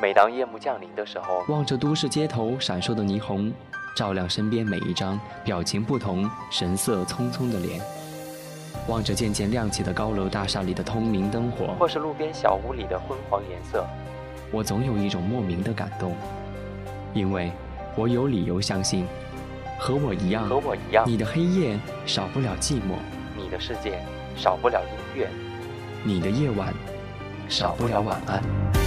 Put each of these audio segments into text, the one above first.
每当夜幕降临的时候，望着都市街头闪烁的霓虹，照亮身边每一张表情不同、神色匆匆的脸；望着渐渐亮起的高楼大厦里的通明灯火，或是路边小屋里的昏黄颜色，我总有一种莫名的感动，因为我有理由相信，和我一样，和我一样，你的黑夜少不了寂寞，你的世界少不了音乐，你的夜晚少不了晚安。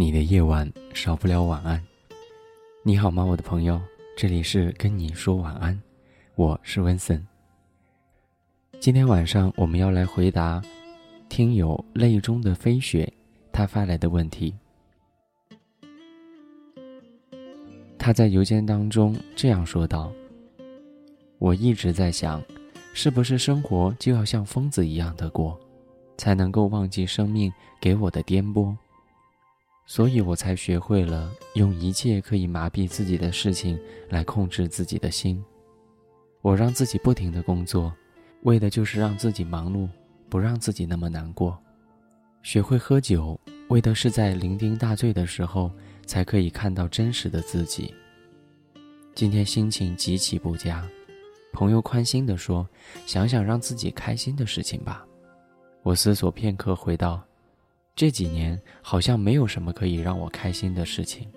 你的夜晚少不了晚安。你好吗，我的朋友？这里是跟你说晚安，我是温森。今天晚上我们要来回答听友泪中的飞雪他发来的问题。他在邮件当中这样说道：“我一直在想，是不是生活就要像疯子一样的过，才能够忘记生命给我的颠簸？”所以我才学会了用一切可以麻痹自己的事情来控制自己的心。我让自己不停的工作，为的就是让自己忙碌，不让自己那么难过。学会喝酒，为的是在酩酊大醉的时候才可以看到真实的自己。今天心情极其不佳，朋友宽心地说：“想想让自己开心的事情吧。”我思索片刻，回道。这几年好像没有什么可以让我开心的事情。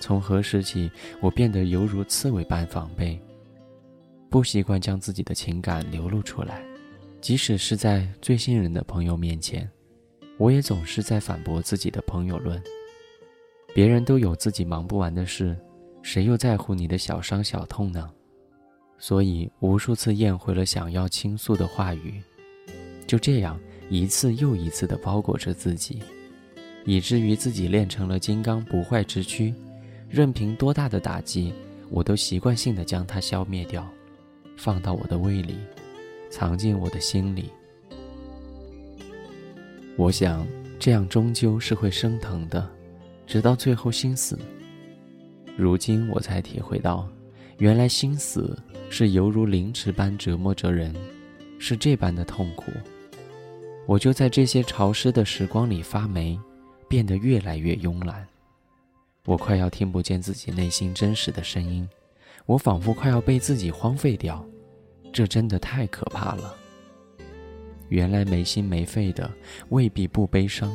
从何时起，我变得犹如刺猬般防备，不习惯将自己的情感流露出来，即使是在最信任的朋友面前，我也总是在反驳自己的朋友论。别人都有自己忙不完的事，谁又在乎你的小伤小痛呢？所以无数次咽回了想要倾诉的话语，就这样。一次又一次地包裹着自己，以至于自己练成了金刚不坏之躯，任凭多大的打击，我都习惯性地将它消灭掉，放到我的胃里，藏进我的心里。我想这样终究是会生疼的，直到最后心死。如今我才体会到，原来心死是犹如凌迟般折磨着人，是这般的痛苦。我就在这些潮湿的时光里发霉，变得越来越慵懒。我快要听不见自己内心真实的声音，我仿佛快要被自己荒废掉。这真的太可怕了。原来没心没肺的未必不悲伤。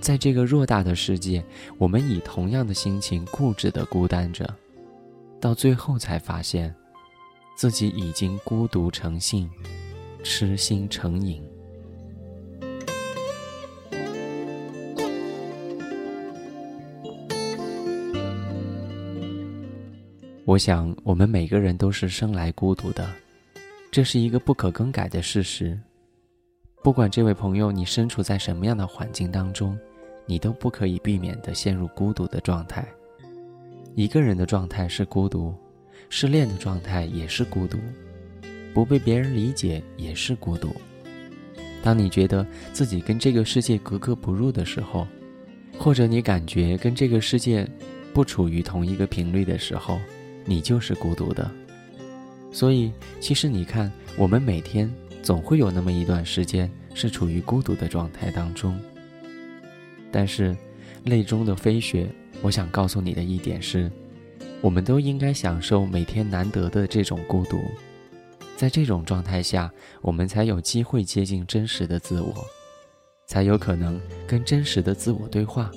在这个偌大的世界，我们以同样的心情固执地孤单着，到最后才发现，自己已经孤独成性，痴心成瘾。我想，我们每个人都是生来孤独的，这是一个不可更改的事实。不管这位朋友你身处在什么样的环境当中，你都不可以避免的陷入孤独的状态。一个人的状态是孤独，失恋的状态也是孤独，不被别人理解也是孤独。当你觉得自己跟这个世界格格不入的时候，或者你感觉跟这个世界不处于同一个频率的时候，你就是孤独的，所以其实你看，我们每天总会有那么一段时间是处于孤独的状态当中。但是，泪中的飞雪，我想告诉你的一点是，我们都应该享受每天难得的这种孤独，在这种状态下，我们才有机会接近真实的自我，才有可能跟真实的自我对话。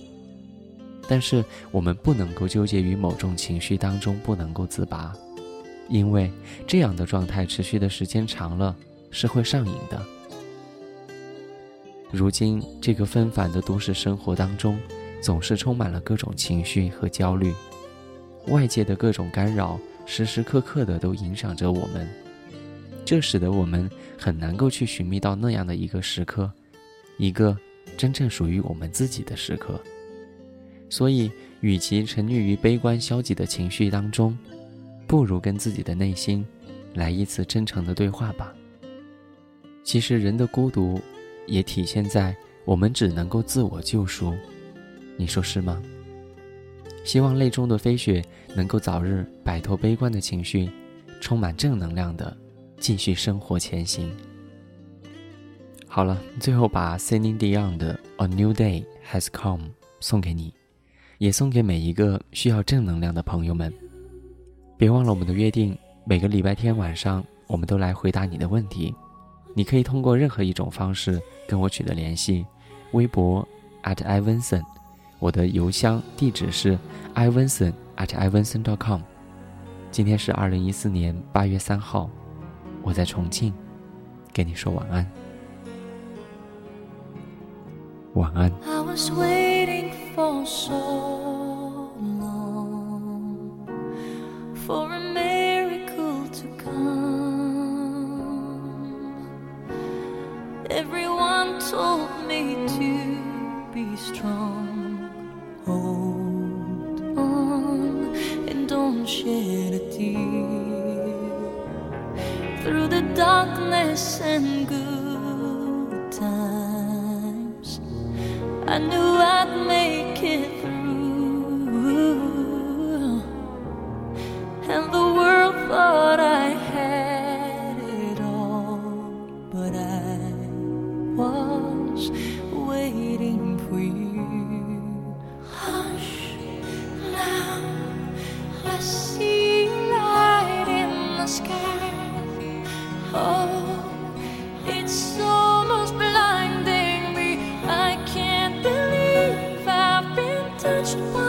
但是我们不能够纠结于某种情绪当中不能够自拔，因为这样的状态持续的时间长了是会上瘾的。如今这个纷繁的都市生活当中，总是充满了各种情绪和焦虑，外界的各种干扰时时刻刻的都影响着我们，这使得我们很难够去寻觅到那样的一个时刻，一个真正属于我们自己的时刻。所以，与其沉溺于悲观消极的情绪当中，不如跟自己的内心来一次真诚的对话吧。其实，人的孤独也体现在我们只能够自我救赎，你说是吗？希望泪中的飞雪能够早日摆脱悲观的情绪，充满正能量的继续生活前行。好了，最后把 Celine Dion 的《A New Day Has Come》送给你，也送给每一个需要正能量的朋友们。别忘了我们的约定，每个礼拜天晚上我们都来回答你的问题。你可以通过任何一种方式跟我取得联系，微博 at ivenson，我的邮箱地址是 ivenson at ivenson.com。今天是二零一四年八月三号，我在重庆，跟你说晚安。晚安。I was waiting for so long for a miracle to come. Everyone told me to be strong. Hold on and don't shed a tear through the darkness and good I knew I'd make it touched by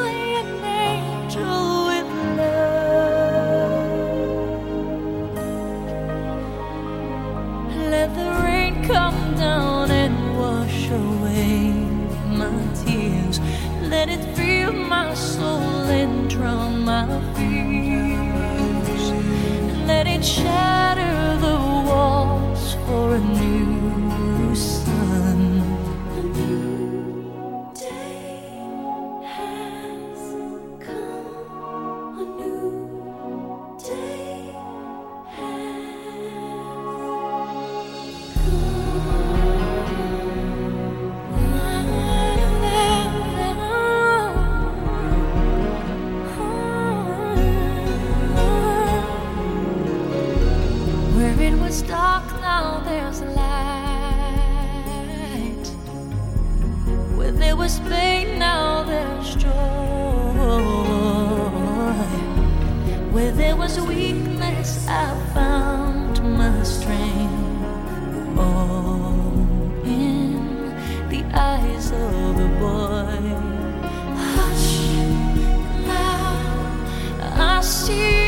Where there was weakness, I found my strength. All in the eyes of a boy. Hush, now I see